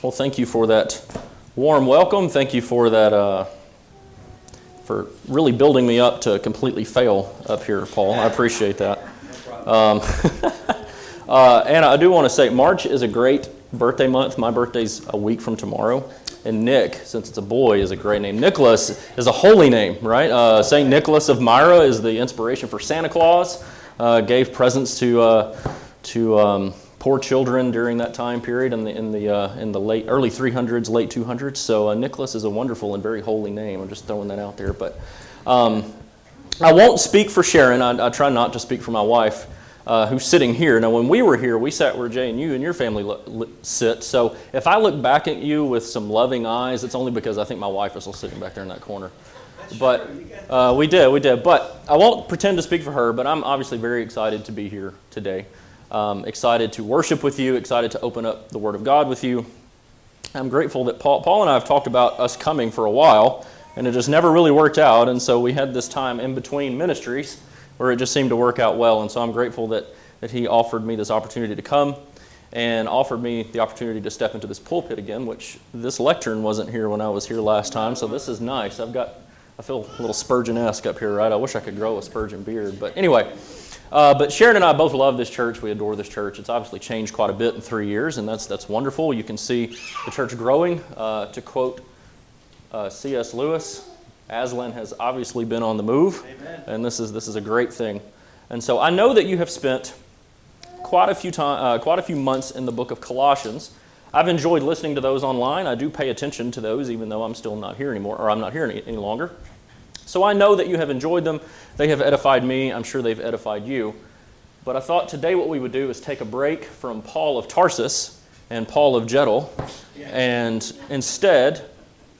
Well, thank you for that warm welcome. Thank you for that, uh, for really building me up to completely fail up here, Paul. I appreciate that. Um, uh, and I do want to say, March is a great birthday month. My birthday's a week from tomorrow. And Nick, since it's a boy, is a great name. Nicholas is a holy name, right? Uh, St. Nicholas of Myra is the inspiration for Santa Claus. Uh, gave presents to, uh, to um, poor children during that time period in the, in the, uh, in the late, early 300s, late 200s. So uh, Nicholas is a wonderful and very holy name. I'm just throwing that out there. But um, I won't speak for Sharon. I, I, try not to speak for my wife, uh, who's sitting here. Now, when we were here, we sat where Jay and you and your family lo- lo- sit. So if I look back at you with some loving eyes, it's only because I think my wife is still sitting back there in that corner. But uh, we did, we did. But I won't pretend to speak for her, but I'm obviously very excited to be here today. Um, excited to worship with you, excited to open up the Word of God with you. I'm grateful that Paul, Paul and I have talked about us coming for a while, and it just never really worked out. And so we had this time in between ministries where it just seemed to work out well. And so I'm grateful that, that he offered me this opportunity to come and offered me the opportunity to step into this pulpit again, which this lectern wasn't here when I was here last time. So this is nice. I've got, I feel a little Spurgeon esque up here, right? I wish I could grow a Spurgeon beard. But anyway. Uh, but Sharon and I both love this church. We adore this church. It's obviously changed quite a bit in three years, and that's, that's wonderful. You can see the church growing. Uh, to quote uh, C.S. Lewis, Aslan has obviously been on the move, Amen. and this is, this is a great thing. And so I know that you have spent quite a few, time, uh, quite a few months in the book of Colossians. I've enjoyed listening to those online. I do pay attention to those, even though I'm still not here anymore, or I'm not here any, any longer. So I know that you have enjoyed them. They have edified me. I'm sure they've edified you. But I thought today what we would do is take a break from Paul of Tarsus and Paul of Jettel and instead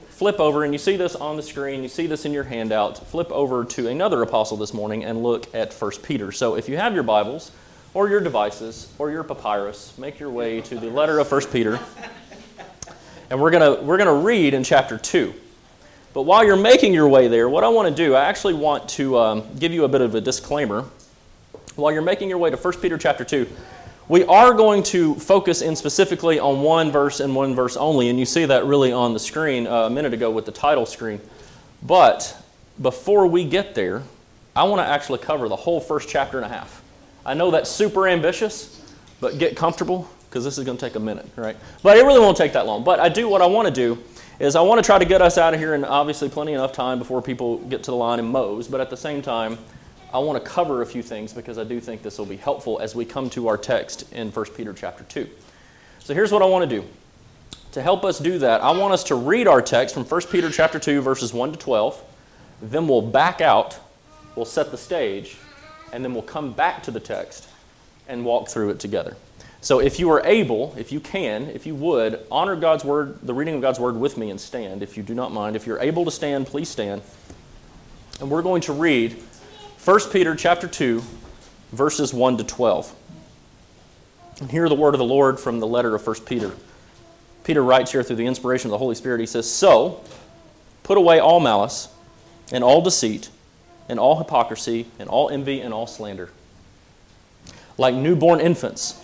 flip over, and you see this on the screen, you see this in your handout, flip over to another apostle this morning and look at 1 Peter. So if you have your Bibles or your devices or your papyrus, make your way to the letter of 1 Peter. And we're going to we're going to read in chapter 2. But while you're making your way there, what I want to do, I actually want to um, give you a bit of a disclaimer. While you're making your way to 1 Peter chapter 2, we are going to focus in specifically on one verse and one verse only, and you see that really on the screen uh, a minute ago with the title screen. But before we get there, I want to actually cover the whole first chapter and a half. I know that's super ambitious, but get comfortable because this is going to take a minute, right? But it really won't take that long. But I do what I want to do is I want to try to get us out of here in obviously plenty enough time before people get to the line and mows, but at the same time, I want to cover a few things because I do think this will be helpful as we come to our text in 1 Peter chapter 2. So here's what I want to do. To help us do that, I want us to read our text from 1 Peter chapter 2 verses 1 to 12. Then we'll back out, we'll set the stage, and then we'll come back to the text and walk through it together. So if you are able, if you can, if you would, honor God's word, the reading of God's word with me and stand, if you do not mind. If you're able to stand, please stand. And we're going to read 1 Peter chapter 2, verses 1 to 12. And hear the word of the Lord from the letter of 1 Peter. Peter writes here through the inspiration of the Holy Spirit, he says, So, put away all malice, and all deceit, and all hypocrisy, and all envy, and all slander. Like newborn infants,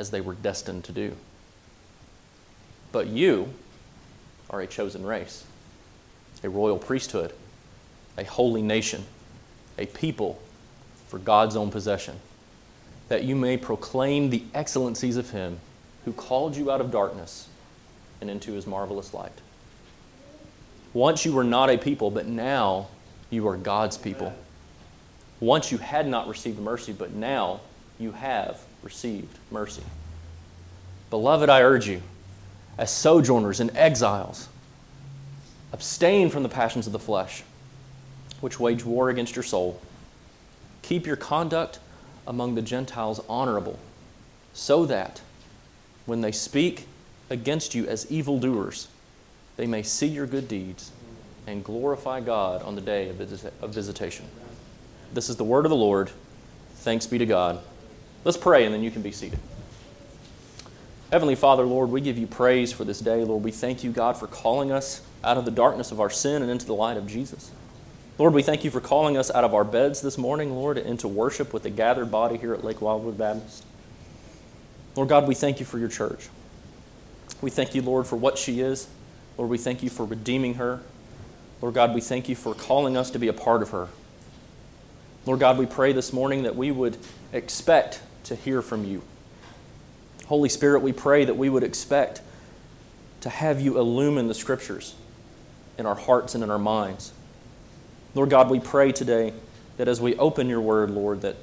as they were destined to do. But you are a chosen race, a royal priesthood, a holy nation, a people for God's own possession, that you may proclaim the excellencies of Him who called you out of darkness and into his marvelous light. Once you were not a people, but now you are God's people. Once you had not received mercy, but now you have received mercy. Beloved, I urge you, as sojourners and exiles, abstain from the passions of the flesh, which wage war against your soul. Keep your conduct among the Gentiles honorable, so that when they speak against you as evildoers, they may see your good deeds and glorify God on the day of, visitation. This is the word of the Lord. Thanks be to God. Let's pray and then you can be seated. Heavenly Father, Lord, we give you praise for this day. Lord, we thank you, God, for calling us out of the darkness of our sin and into the light of Jesus. Lord, we thank you for calling us out of our beds this morning, Lord, into worship with the gathered body here at Lake Wildwood Baptist. Lord God, we thank you for your church. We thank you, Lord, for what she is. Lord, we thank you for redeeming her. Lord God, we thank you for calling us to be a part of her. Lord God, we pray this morning that we would expect to hear from you. Holy Spirit, we pray that we would expect to have you illumine the scriptures in our hearts and in our minds. Lord God, we pray today that as we open your word, Lord, that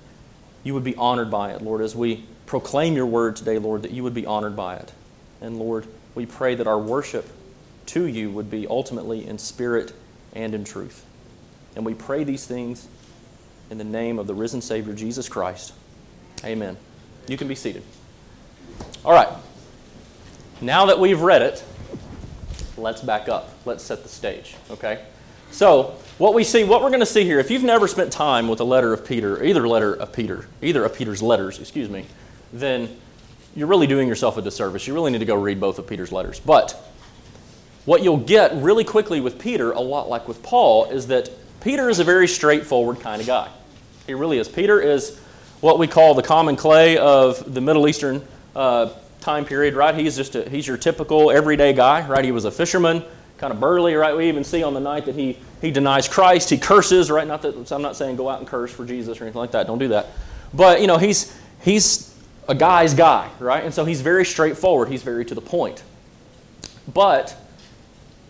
you would be honored by it. Lord, as we proclaim your word today, Lord, that you would be honored by it. And Lord, we pray that our worship to you would be ultimately in spirit and in truth. And we pray these things in the name of the risen Savior, Jesus Christ. Amen. You can be seated. All right. Now that we've read it, let's back up. Let's set the stage, okay? So, what we see, what we're going to see here, if you've never spent time with a letter of Peter, either letter of Peter, either of Peter's letters, excuse me, then you're really doing yourself a disservice. You really need to go read both of Peter's letters. But what you'll get really quickly with Peter, a lot like with Paul, is that Peter is a very straightforward kind of guy. He really is. Peter is what we call the common clay of the Middle Eastern uh, time period, right? He's just a, he's your typical everyday guy, right? He was a fisherman, kind of burly, right? We even see on the night that he he denies Christ, he curses, right? Not that I'm not saying go out and curse for Jesus or anything like that. Don't do that. But you know, he's he's a guy's guy, right? And so he's very straightforward. He's very to the point. But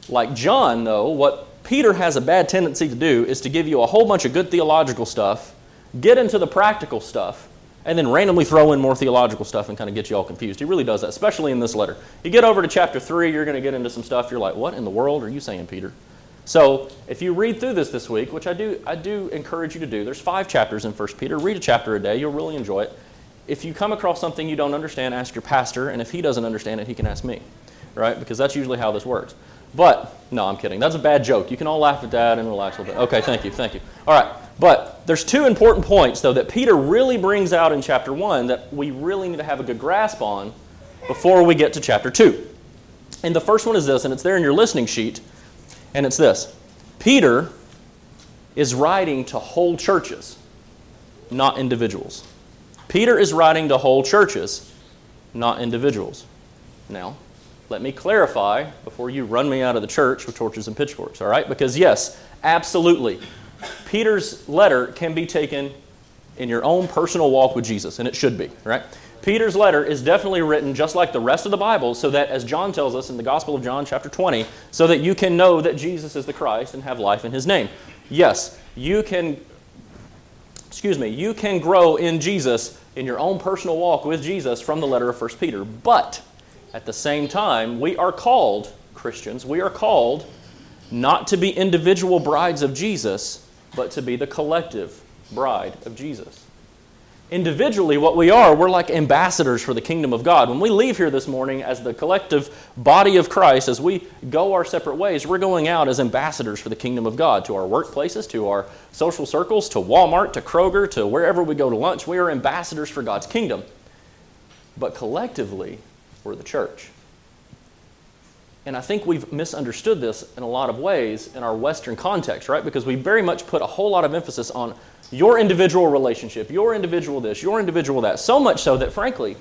like John, though, what Peter has a bad tendency to do is to give you a whole bunch of good theological stuff, get into the practical stuff, and then randomly throw in more theological stuff and kind of get you all confused. He really does that, especially in this letter. You get over to chapter 3, you're going to get into some stuff. You're like, what in the world are you saying, Peter? So if you read through this this week, which I do, I do encourage you to do, there's five chapters in 1 Peter. Read a chapter a day. You'll really enjoy it. If you come across something you don't understand, ask your pastor, and if he doesn't understand it, he can ask me, right? Because that's usually how this works. But, no, I'm kidding. That's a bad joke. You can all laugh at that and relax a little bit. Okay, thank you, thank you. All right, but there's two important points, though, that Peter really brings out in chapter 1 that we really need to have a good grasp on before we get to chapter 2. And the first one is this, and it's there in your listening sheet, and it's this Peter is writing to whole churches, not individuals. Peter is writing to whole churches, not individuals. Now, let me clarify before you run me out of the church with torches and pitchforks, all right? Because, yes, absolutely. Peter's letter can be taken in your own personal walk with Jesus, and it should be, right? Peter's letter is definitely written just like the rest of the Bible, so that, as John tells us in the Gospel of John, chapter 20, so that you can know that Jesus is the Christ and have life in his name. Yes, you can, excuse me, you can grow in Jesus in your own personal walk with Jesus from the letter of 1 Peter. But at the same time, we are called, Christians, we are called not to be individual brides of Jesus, but to be the collective bride of Jesus. Individually, what we are, we're like ambassadors for the kingdom of God. When we leave here this morning as the collective body of Christ, as we go our separate ways, we're going out as ambassadors for the kingdom of God to our workplaces, to our social circles, to Walmart, to Kroger, to wherever we go to lunch. We are ambassadors for God's kingdom. But collectively, the church. And I think we've misunderstood this in a lot of ways in our Western context, right? Because we very much put a whole lot of emphasis on your individual relationship, your individual this, your individual that. So much so that, frankly,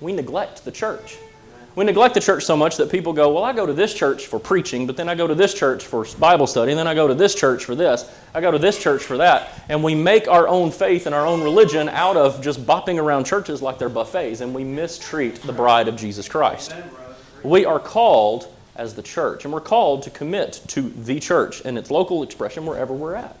we neglect the church. We neglect the church so much that people go, Well, I go to this church for preaching, but then I go to this church for Bible study, and then I go to this church for this, I go to this church for that. And we make our own faith and our own religion out of just bopping around churches like they're buffets, and we mistreat the bride of Jesus Christ. We are called as the church, and we're called to commit to the church and its local expression wherever we're at.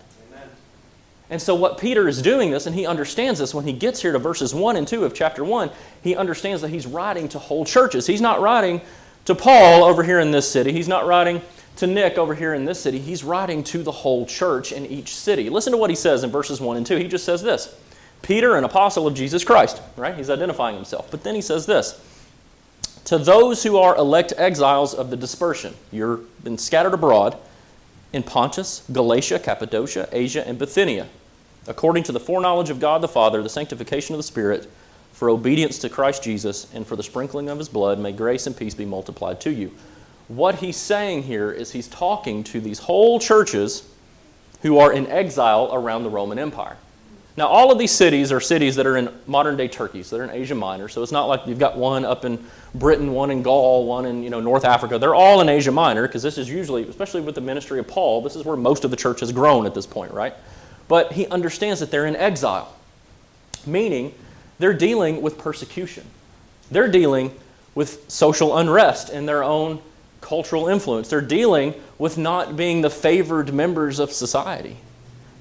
And so, what Peter is doing this, and he understands this when he gets here to verses 1 and 2 of chapter 1, he understands that he's writing to whole churches. He's not writing to Paul over here in this city, he's not writing to Nick over here in this city. He's writing to the whole church in each city. Listen to what he says in verses 1 and 2. He just says this Peter, an apostle of Jesus Christ, right? He's identifying himself. But then he says this To those who are elect exiles of the dispersion, you've been scattered abroad in Pontus, Galatia, Cappadocia, Asia, and Bithynia according to the foreknowledge of God the Father, the sanctification of the Spirit, for obedience to Christ Jesus, and for the sprinkling of his blood, may grace and peace be multiplied to you. What he's saying here is he's talking to these whole churches who are in exile around the Roman Empire. Now, all of these cities are cities that are in modern day Turkey, so they're in Asia Minor. So it's not like you've got one up in Britain, one in Gaul, one in you know, North Africa. They're all in Asia Minor because this is usually, especially with the ministry of Paul, this is where most of the church has grown at this point, right? But he understands that they're in exile, meaning they're dealing with persecution. They're dealing with social unrest and their own cultural influence. They're dealing with not being the favored members of society.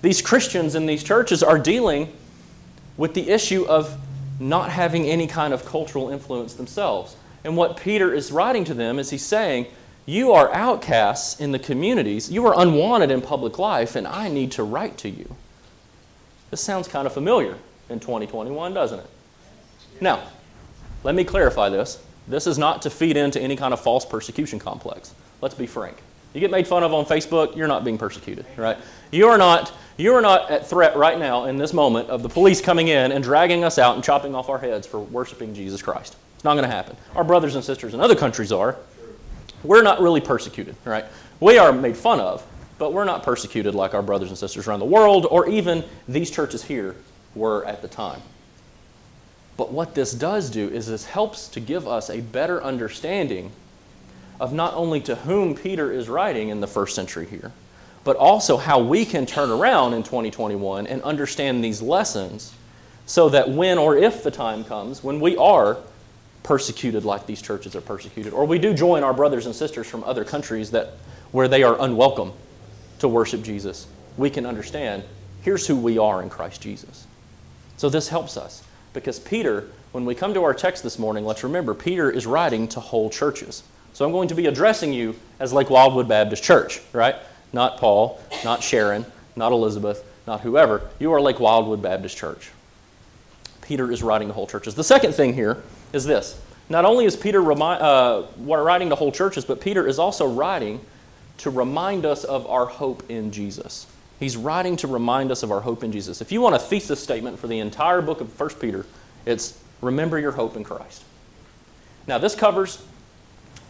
These Christians in these churches are dealing with the issue of not having any kind of cultural influence themselves. And what Peter is writing to them is he's saying, you are outcasts in the communities. You are unwanted in public life, and I need to write to you. This sounds kind of familiar in 2021, doesn't it? Now, let me clarify this. This is not to feed into any kind of false persecution complex. Let's be frank. You get made fun of on Facebook, you're not being persecuted, right? You are not, you are not at threat right now in this moment of the police coming in and dragging us out and chopping off our heads for worshiping Jesus Christ. It's not going to happen. Our brothers and sisters in other countries are, we're not really persecuted, right? We are made fun of, but we're not persecuted like our brothers and sisters around the world or even these churches here were at the time. But what this does do is this helps to give us a better understanding of not only to whom Peter is writing in the first century here, but also how we can turn around in 2021 and understand these lessons so that when or if the time comes when we are persecuted like these churches are persecuted, or we do join our brothers and sisters from other countries that, where they are unwelcome to worship Jesus, we can understand here's who we are in Christ Jesus. So this helps us because Peter, when we come to our text this morning, let's remember Peter is writing to whole churches. So I'm going to be addressing you as Lake Wildwood Baptist Church, right? Not Paul, not Sharon, not Elizabeth, not whoever. You are Lake Wildwood Baptist Church. Peter is writing to whole churches. The second thing here is this. Not only is Peter remi- uh, writing to whole churches, but Peter is also writing to remind us of our hope in Jesus. He's writing to remind us of our hope in Jesus. If you want a thesis statement for the entire book of 1 Peter, it's remember your hope in Christ. Now, this covers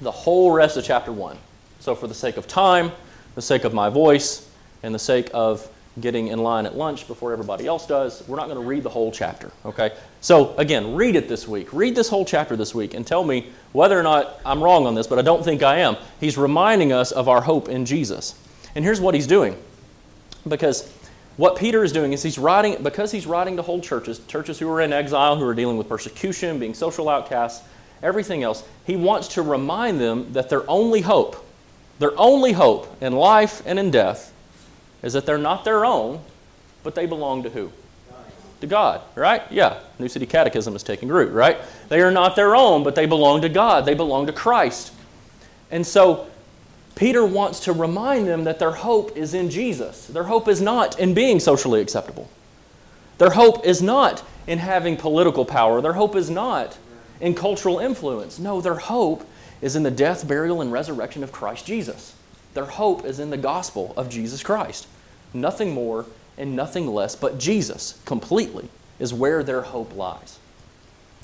the whole rest of chapter 1. So, for the sake of time, the sake of my voice, and the sake of getting in line at lunch before everybody else does. We're not going to read the whole chapter, okay? So, again, read it this week. Read this whole chapter this week and tell me whether or not I'm wrong on this, but I don't think I am. He's reminding us of our hope in Jesus. And here's what he's doing. Because what Peter is doing is he's writing, because he's writing to whole churches, churches who are in exile, who are dealing with persecution, being social outcasts, everything else, he wants to remind them that their only hope, their only hope in life and in death is that they're not their own, but they belong to who? To God, right? Yeah. New City Catechism is taking root, right? They are not their own, but they belong to God. They belong to Christ. And so Peter wants to remind them that their hope is in Jesus. Their hope is not in being socially acceptable. Their hope is not in having political power. Their hope is not in cultural influence. No, their hope is in the death, burial, and resurrection of Christ Jesus. Their hope is in the gospel of Jesus Christ. Nothing more and nothing less but Jesus completely is where their hope lies.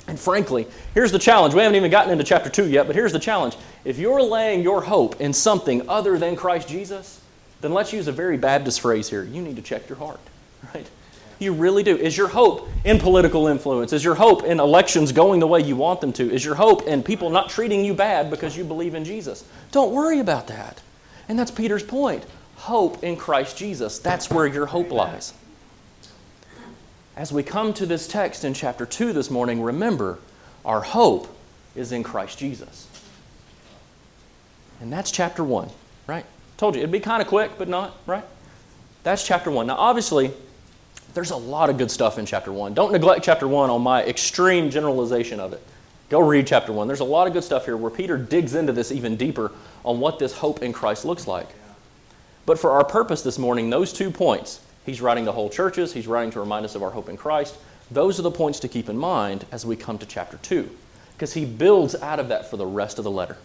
And frankly, here's the challenge. We haven't even gotten into chapter 2 yet, but here's the challenge. If you're laying your hope in something other than Christ Jesus, then let's use a very Baptist phrase here. You need to check your heart, right? You really do. Is your hope in political influence? Is your hope in elections going the way you want them to? Is your hope in people not treating you bad because you believe in Jesus? Don't worry about that. And that's Peter's point. Hope in Christ Jesus. That's where your hope lies. As we come to this text in chapter 2 this morning, remember our hope is in Christ Jesus. And that's chapter 1, right? Told you, it'd be kind of quick, but not, right? That's chapter 1. Now, obviously, there's a lot of good stuff in chapter 1. Don't neglect chapter 1 on my extreme generalization of it. Go read chapter 1. There's a lot of good stuff here where Peter digs into this even deeper on what this hope in Christ looks like. But for our purpose this morning, those two points, he's writing to whole churches, he's writing to remind us of our hope in Christ, those are the points to keep in mind as we come to chapter 2. Because he builds out of that for the rest of the letter.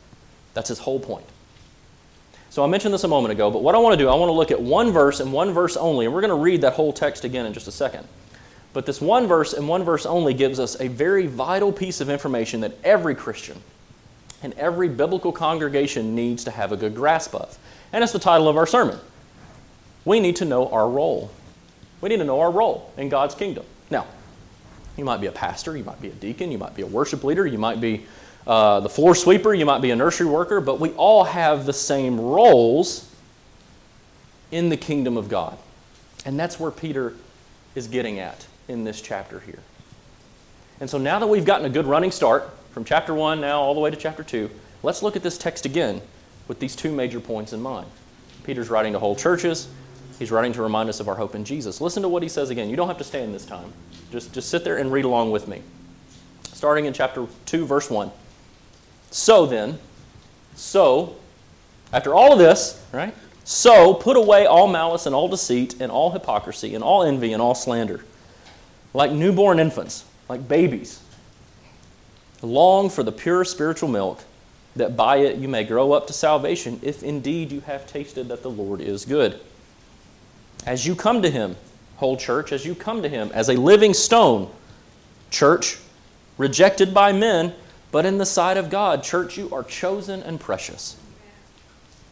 That's his whole point. So I mentioned this a moment ago, but what I want to do, I want to look at one verse and one verse only, and we're going to read that whole text again in just a second. But this one verse and one verse only gives us a very vital piece of information that every Christian and every biblical congregation needs to have a good grasp of. And it's the title of our sermon. We need to know our role. We need to know our role in God's kingdom. Now, you might be a pastor, you might be a deacon, you might be a worship leader, you might be uh, the floor sweeper, you might be a nursery worker, but we all have the same roles in the kingdom of God. And that's where Peter is getting at in this chapter here. And so now that we've gotten a good running start from chapter 1 now all the way to chapter 2, let's look at this text again with these two major points in mind. Peter's writing to whole churches, he's writing to remind us of our hope in Jesus. Listen to what he says again. You don't have to stand this time. Just, just sit there and read along with me. Starting in chapter 2, verse 1. So then, so, after all of this, right? So put away all malice and all deceit and all hypocrisy and all envy and all slander. Like newborn infants, like babies. Long for the pure spiritual milk, that by it you may grow up to salvation, if indeed you have tasted that the Lord is good. As you come to him, whole church, as you come to him as a living stone, church, rejected by men, but in the sight of God, church, you are chosen and precious.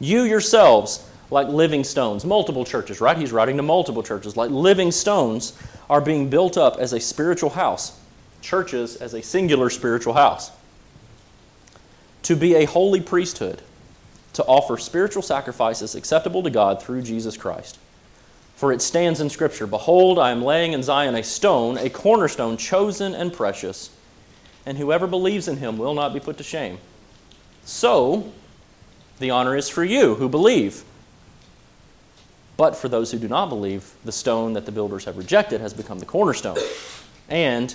You yourselves, like living stones, multiple churches, right? He's writing to multiple churches, like living stones, are being built up as a spiritual house, churches as a singular spiritual house. To be a holy priesthood, to offer spiritual sacrifices acceptable to God through Jesus Christ. For it stands in Scripture Behold, I am laying in Zion a stone, a cornerstone, chosen and precious and whoever believes in him will not be put to shame. So, the honor is for you who believe. But for those who do not believe, the stone that the builders have rejected has become the cornerstone. And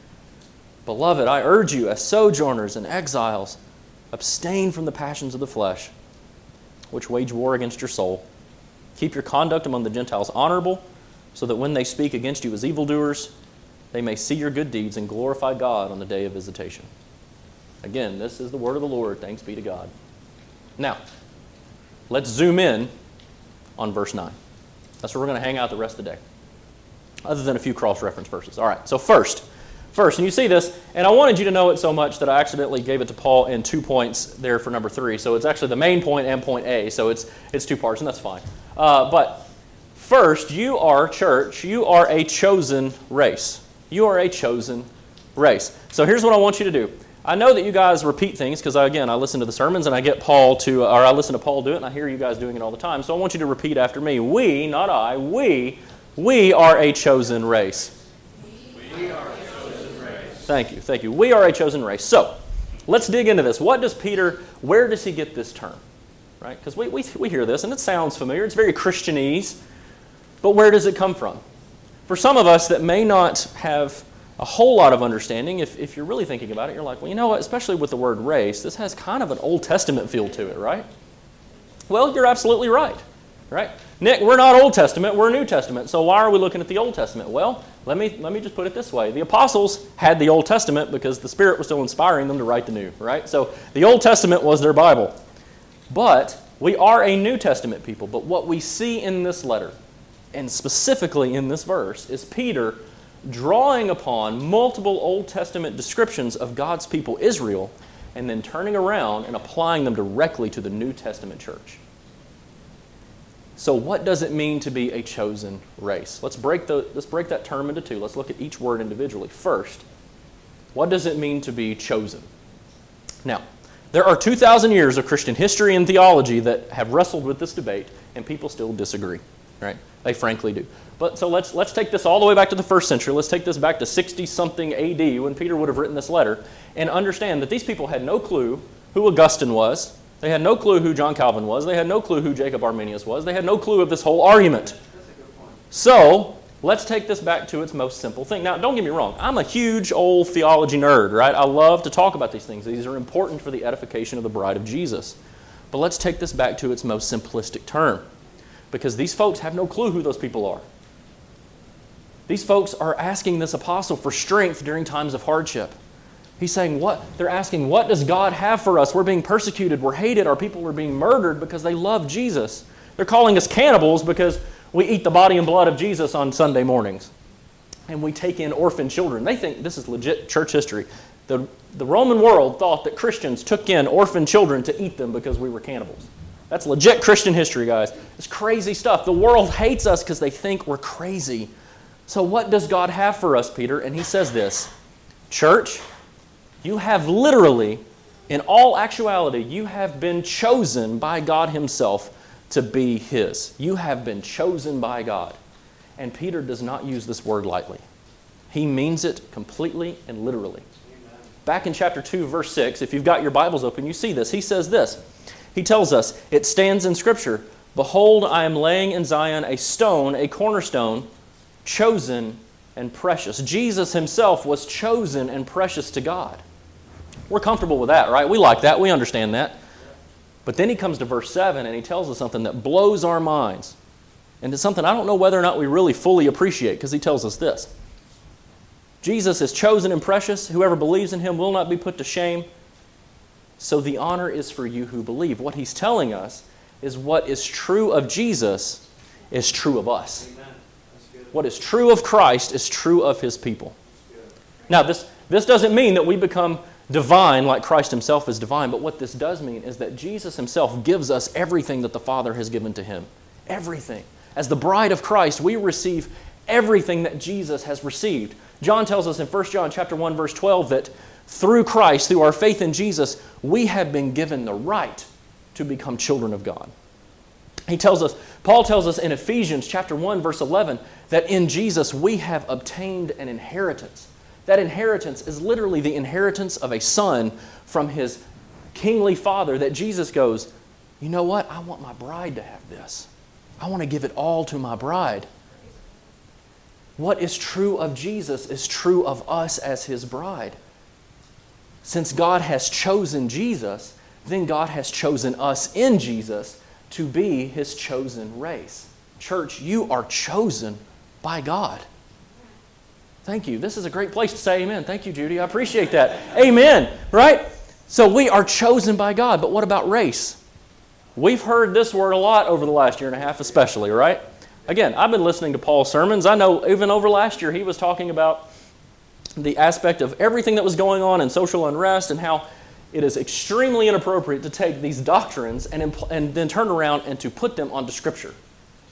Beloved, I urge you, as sojourners and exiles, abstain from the passions of the flesh, which wage war against your soul. Keep your conduct among the Gentiles honorable, so that when they speak against you as evildoers, they may see your good deeds and glorify God on the day of visitation. Again, this is the word of the Lord. Thanks be to God. Now, let's zoom in on verse 9. That's where we're going to hang out the rest of the day, other than a few cross reference verses. All right, so first, first, and you see this, and I wanted you to know it so much that I accidentally gave it to Paul in two points there for number three. So it's actually the main point and point A, so it's, it's two parts, and that's fine. Uh, but first, you are, church, you are a chosen race. You are a chosen race. So here's what I want you to do. I know that you guys repeat things because, again, I listen to the sermons and I get Paul to, or I listen to Paul do it and I hear you guys doing it all the time. So I want you to repeat after me. We, not I, we, we are a chosen race. We are a chosen race. Thank you, thank you. We are a chosen race. So let's dig into this. What does Peter, where does he get this term? Right? Because we, we, we hear this and it sounds familiar. It's very Christianese. But where does it come from? For some of us that may not have a whole lot of understanding. If, if you're really thinking about it, you're like, well, you know what? Especially with the word race, this has kind of an Old Testament feel to it, right? Well, you're absolutely right, right? Nick, we're not Old Testament, we're New Testament. So why are we looking at the Old Testament? Well, let me, let me just put it this way. The apostles had the Old Testament because the Spirit was still inspiring them to write the New, right? So the Old Testament was their Bible. But we are a New Testament people. But what we see in this letter, and specifically in this verse, is Peter drawing upon multiple Old Testament descriptions of God's people, Israel, and then turning around and applying them directly to the New Testament church. So, what does it mean to be a chosen race? Let's break, the, let's break that term into two. Let's look at each word individually. First, what does it mean to be chosen? Now, there are 2,000 years of Christian history and theology that have wrestled with this debate, and people still disagree, right? They frankly do. But so let's, let's take this all the way back to the first century. Let's take this back to 60 something AD when Peter would have written this letter and understand that these people had no clue who Augustine was. They had no clue who John Calvin was. They had no clue who Jacob Arminius was. They had no clue of this whole argument. So let's take this back to its most simple thing. Now, don't get me wrong. I'm a huge old theology nerd, right? I love to talk about these things. These are important for the edification of the bride of Jesus. But let's take this back to its most simplistic term because these folks have no clue who those people are. These folks are asking this apostle for strength during times of hardship. He's saying, What? They're asking, What does God have for us? We're being persecuted, we're hated, our people are being murdered because they love Jesus. They're calling us cannibals because we eat the body and blood of Jesus on Sunday mornings. And we take in orphan children. They think this is legit church history. The, the Roman world thought that Christians took in orphan children to eat them because we were cannibals. That's legit Christian history, guys. It's crazy stuff. The world hates us because they think we're crazy. So, what does God have for us, Peter? And he says this Church, you have literally, in all actuality, you have been chosen by God Himself to be His. You have been chosen by God. And Peter does not use this word lightly, he means it completely and literally. Back in chapter 2, verse 6, if you've got your Bibles open, you see this. He says this He tells us, It stands in Scripture Behold, I am laying in Zion a stone, a cornerstone chosen and precious. Jesus himself was chosen and precious to God. We're comfortable with that, right? We like that. We understand that. But then he comes to verse 7 and he tells us something that blows our minds. And it's something I don't know whether or not we really fully appreciate because he tells us this Jesus is chosen and precious. Whoever believes in him will not be put to shame. So the honor is for you who believe. What he's telling us is what is true of Jesus is true of us. What is true of Christ is true of his people. Now, this, this doesn't mean that we become divine like Christ himself is divine, but what this does mean is that Jesus himself gives us everything that the Father has given to him. Everything. As the bride of Christ, we receive everything that Jesus has received. John tells us in 1 John chapter 1 verse 12 that through Christ, through our faith in Jesus, we have been given the right to become children of God. He tells us, Paul tells us in Ephesians chapter 1 verse 11 that in Jesus we have obtained an inheritance. That inheritance is literally the inheritance of a son from his kingly father that Jesus goes, "You know what? I want my bride to have this. I want to give it all to my bride." What is true of Jesus is true of us as his bride. Since God has chosen Jesus, then God has chosen us in Jesus to be his chosen race. Church, you are chosen by God. Thank you. This is a great place to say amen. Thank you, Judy. I appreciate that. Amen. Right? So we are chosen by God. But what about race? We've heard this word a lot over the last year and a half, especially, right? Again, I've been listening to Paul's sermons. I know even over last year he was talking about the aspect of everything that was going on in social unrest and how it is extremely inappropriate to take these doctrines and, impl- and then turn around and to put them onto Scripture.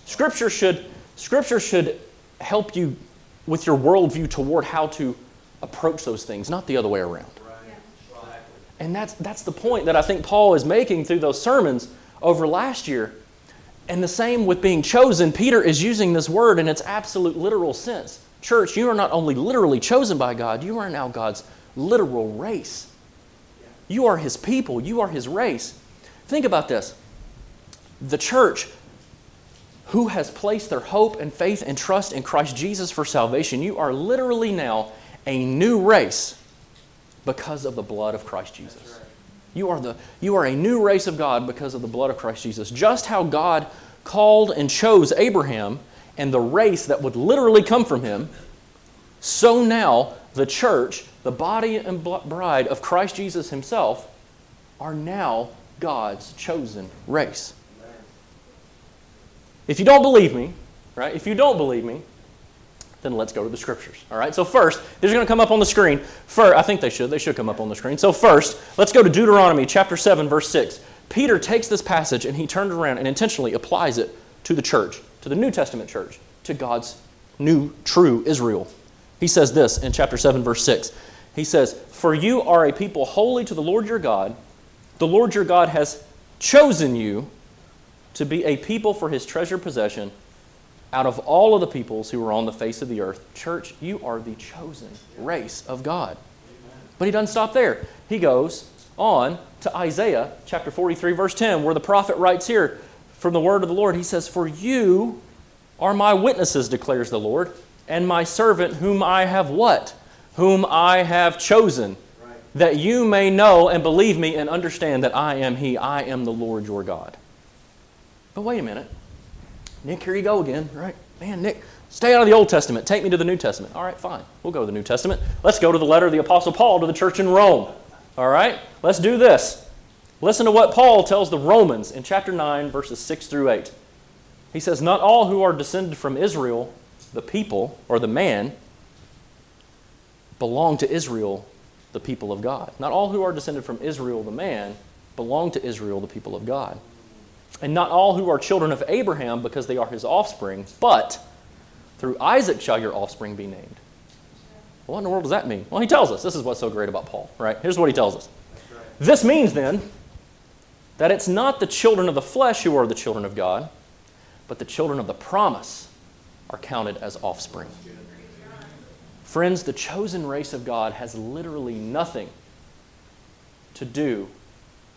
Scripture should, Scripture should help you with your worldview toward how to approach those things, not the other way around. And that's, that's the point that I think Paul is making through those sermons over last year. And the same with being chosen, Peter is using this word in its absolute literal sense. Church, you are not only literally chosen by God, you are now God's literal race. You are his people, you are his race. Think about this. The church who has placed their hope and faith and trust in Christ Jesus for salvation, you are literally now a new race because of the blood of Christ Jesus. You are, the, you are a new race of God because of the blood of Christ Jesus. Just how God called and chose Abraham and the race that would literally come from him, so now the church the body and bride of Christ Jesus himself, are now God's chosen race. If you don't believe me, right? If you don't believe me, then let's go to the scriptures. All right. So first, these are going to come up on the screen. First, I think they should. They should come up on the screen. So first, let's go to Deuteronomy chapter seven, verse six. Peter takes this passage and he turns around and intentionally applies it to the church, to the New Testament church, to God's new, true Israel. He says this in chapter 7, verse 6. He says, For you are a people holy to the Lord your God. The Lord your God has chosen you to be a people for his treasured possession out of all of the peoples who are on the face of the earth. Church, you are the chosen race of God. But he doesn't stop there. He goes on to Isaiah chapter 43, verse 10, where the prophet writes here from the word of the Lord. He says, For you are my witnesses, declares the Lord, and my servant whom I have what? Whom I have chosen, that you may know and believe me and understand that I am He. I am the Lord your God. But wait a minute. Nick, here you go again, right? Man, Nick, stay out of the Old Testament. Take me to the New Testament. All right, fine. We'll go to the New Testament. Let's go to the letter of the Apostle Paul to the church in Rome. All right? Let's do this. Listen to what Paul tells the Romans in chapter 9, verses 6 through 8. He says, Not all who are descended from Israel, the people, or the man, belong to Israel, the people of God. Not all who are descended from Israel, the man, belong to Israel, the people of God. And not all who are children of Abraham because they are his offspring, but through Isaac shall your offspring be named. Well, what in the world does that mean? Well, he tells us. This is what's so great about Paul, right? Here's what he tells us. This means then that it's not the children of the flesh who are the children of God, but the children of the promise are counted as offspring. Friends, the chosen race of God has literally nothing to do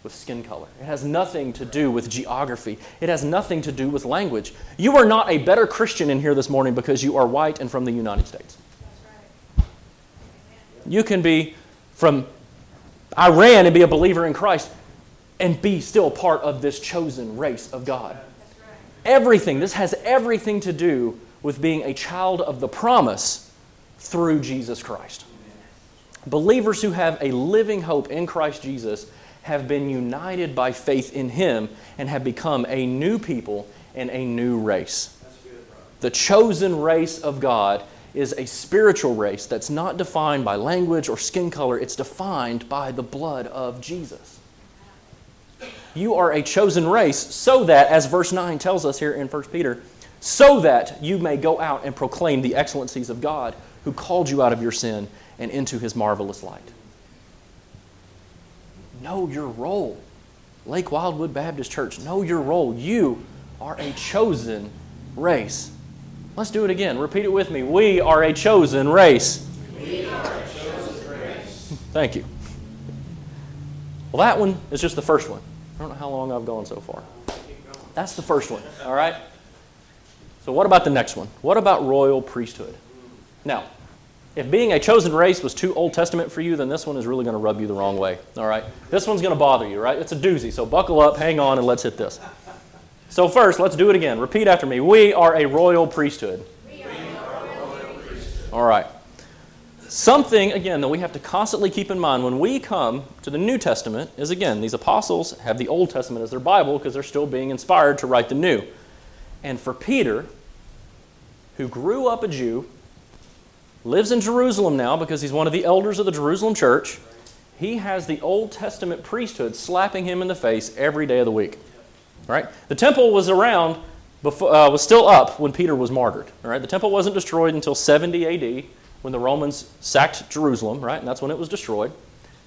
with skin color. It has nothing to do with geography. It has nothing to do with language. You are not a better Christian in here this morning because you are white and from the United States. You can be from Iran and be a believer in Christ and be still part of this chosen race of God. Everything, this has everything to do with being a child of the promise through Jesus Christ. Believers who have a living hope in Christ Jesus have been united by faith in Him and have become a new people and a new race. The chosen race of God is a spiritual race that's not defined by language or skin color, it's defined by the blood of Jesus. You are a chosen race so that, as verse 9 tells us here in 1 Peter, so that you may go out and proclaim the excellencies of God who called you out of your sin and into his marvelous light know your role. Lake Wildwood Baptist Church, know your role. You are a chosen race. Let's do it again. Repeat it with me. We are a chosen race. We are a chosen race. Thank you. Well, that one is just the first one. I don't know how long I've gone so far. That's the first one, all right? So, what about the next one? What about royal priesthood? Now, if being a chosen race was too Old Testament for you, then this one is really going to rub you the wrong way. All right? This one's going to bother you, right? It's a doozy. So buckle up, hang on, and let's hit this. So, first, let's do it again. Repeat after me. We are a royal priesthood. We are a royal priesthood. All right. Something, again, that we have to constantly keep in mind when we come to the New Testament is, again, these apostles have the Old Testament as their Bible because they're still being inspired to write the New. And for Peter, who grew up a Jew, lives in Jerusalem now because he's one of the elders of the Jerusalem church. He has the Old Testament priesthood slapping him in the face every day of the week. Right? The temple was around, before, uh, was still up when Peter was martyred. Right? The temple wasn't destroyed until 70 AD when the Romans sacked Jerusalem, right? And that's when it was destroyed.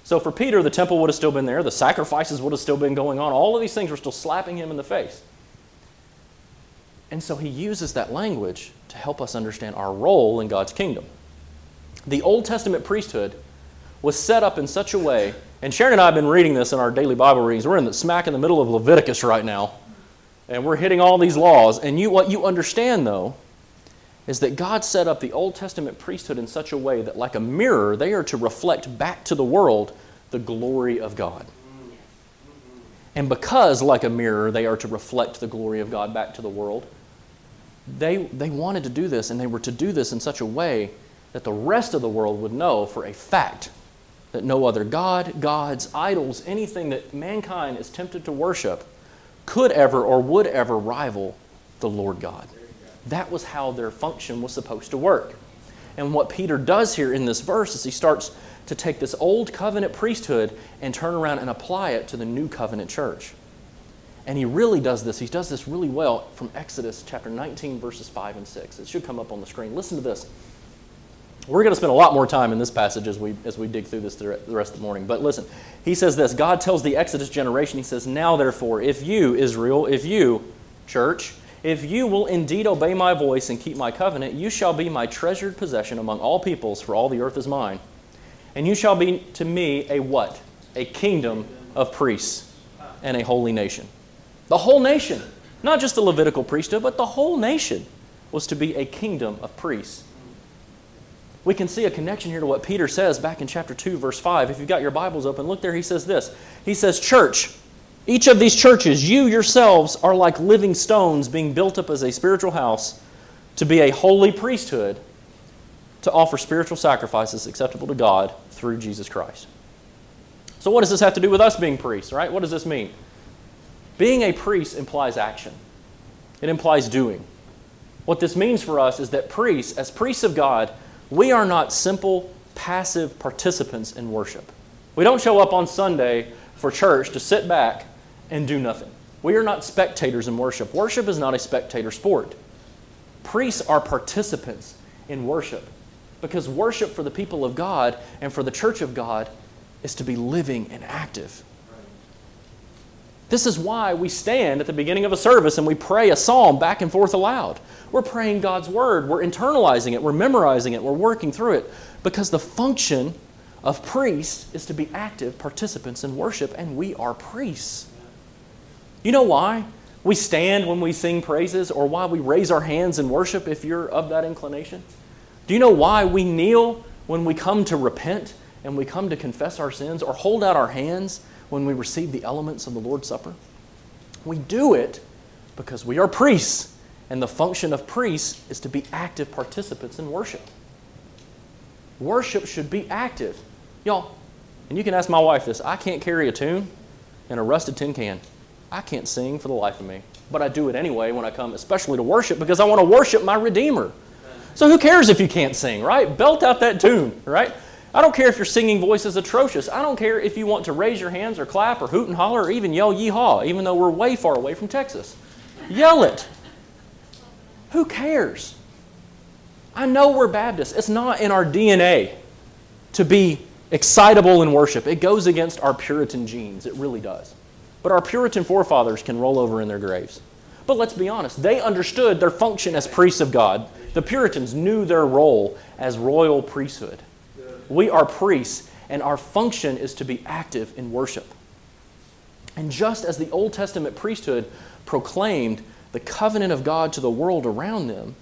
So for Peter, the temple would have still been there, the sacrifices would have still been going on. All of these things were still slapping him in the face. And so he uses that language to help us understand our role in God's kingdom the Old Testament priesthood was set up in such a way, and Sharon and I have been reading this in our daily Bible readings. We're in the smack in the middle of Leviticus right now, and we're hitting all these laws. And you, what you understand, though, is that God set up the Old Testament priesthood in such a way that, like a mirror, they are to reflect back to the world the glory of God. And because, like a mirror, they are to reflect the glory of God back to the world, they, they wanted to do this, and they were to do this in such a way that the rest of the world would know for a fact that no other God, gods, idols, anything that mankind is tempted to worship could ever or would ever rival the Lord God. That was how their function was supposed to work. And what Peter does here in this verse is he starts to take this old covenant priesthood and turn around and apply it to the new covenant church. And he really does this. He does this really well from Exodus chapter 19, verses 5 and 6. It should come up on the screen. Listen to this. We're going to spend a lot more time in this passage as we, as we dig through this the rest of the morning. But listen, he says this God tells the Exodus generation, He says, Now therefore, if you, Israel, if you, church, if you will indeed obey my voice and keep my covenant, you shall be my treasured possession among all peoples, for all the earth is mine. And you shall be to me a what? A kingdom of priests and a holy nation. The whole nation, not just the Levitical priesthood, but the whole nation was to be a kingdom of priests we can see a connection here to what Peter says back in chapter 2, verse 5. If you've got your Bibles open, look there. He says this He says, Church, each of these churches, you yourselves are like living stones being built up as a spiritual house to be a holy priesthood to offer spiritual sacrifices acceptable to God through Jesus Christ. So, what does this have to do with us being priests, right? What does this mean? Being a priest implies action, it implies doing. What this means for us is that priests, as priests of God, we are not simple, passive participants in worship. We don't show up on Sunday for church to sit back and do nothing. We are not spectators in worship. Worship is not a spectator sport. Priests are participants in worship because worship for the people of God and for the church of God is to be living and active. This is why we stand at the beginning of a service and we pray a psalm back and forth aloud. We're praying God's word, we're internalizing it, we're memorizing it, we're working through it because the function of priests is to be active participants in worship, and we are priests. You know why? We stand when we sing praises or why we raise our hands in worship if you're of that inclination? Do you know why we kneel when we come to repent and we come to confess our sins or hold out our hands when we receive the elements of the Lord's Supper? We do it because we are priests and the function of priests is to be active participants in worship. Worship should be active. Y'all, and you can ask my wife this I can't carry a tune in a rusted tin can. I can't sing for the life of me. But I do it anyway when I come, especially to worship, because I want to worship my Redeemer. So who cares if you can't sing, right? Belt out that tune, right? I don't care if your singing voice is atrocious. I don't care if you want to raise your hands or clap or hoot and holler or even yell yeehaw, even though we're way far away from Texas. Yell it. Who cares? I know we're Baptists. It's not in our DNA to be excitable in worship. It goes against our Puritan genes. It really does. But our Puritan forefathers can roll over in their graves. But let's be honest, they understood their function as priests of God. The Puritans knew their role as royal priesthood. We are priests, and our function is to be active in worship. And just as the Old Testament priesthood proclaimed the covenant of God to the world around them,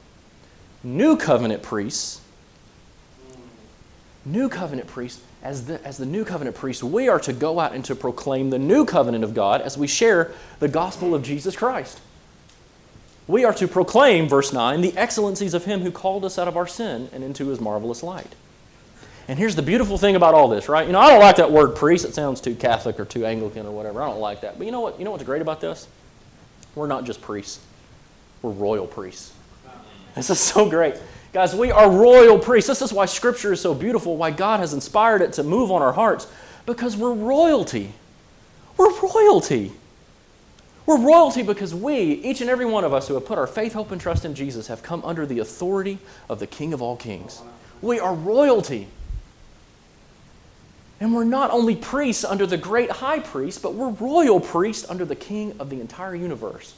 new covenant priests, new covenant priests, as the, as the new covenant priests, we are to go out and to proclaim the new covenant of God as we share the gospel of Jesus Christ. We are to proclaim, verse 9, the excellencies of Him who called us out of our sin and into His marvelous light. And here's the beautiful thing about all this, right? You know, I don't like that word priest. It sounds too Catholic or too Anglican or whatever. I don't like that. But you know what? You know what's great about this? We're not just priests, we're royal priests. This is so great. Guys, we are royal priests. This is why Scripture is so beautiful, why God has inspired it to move on our hearts, because we're royalty. We're royalty. We're royalty because we, each and every one of us who have put our faith, hope, and trust in Jesus, have come under the authority of the King of all kings. We are royalty. And we're not only priests under the great high priest, but we're royal priests under the king of the entire universe.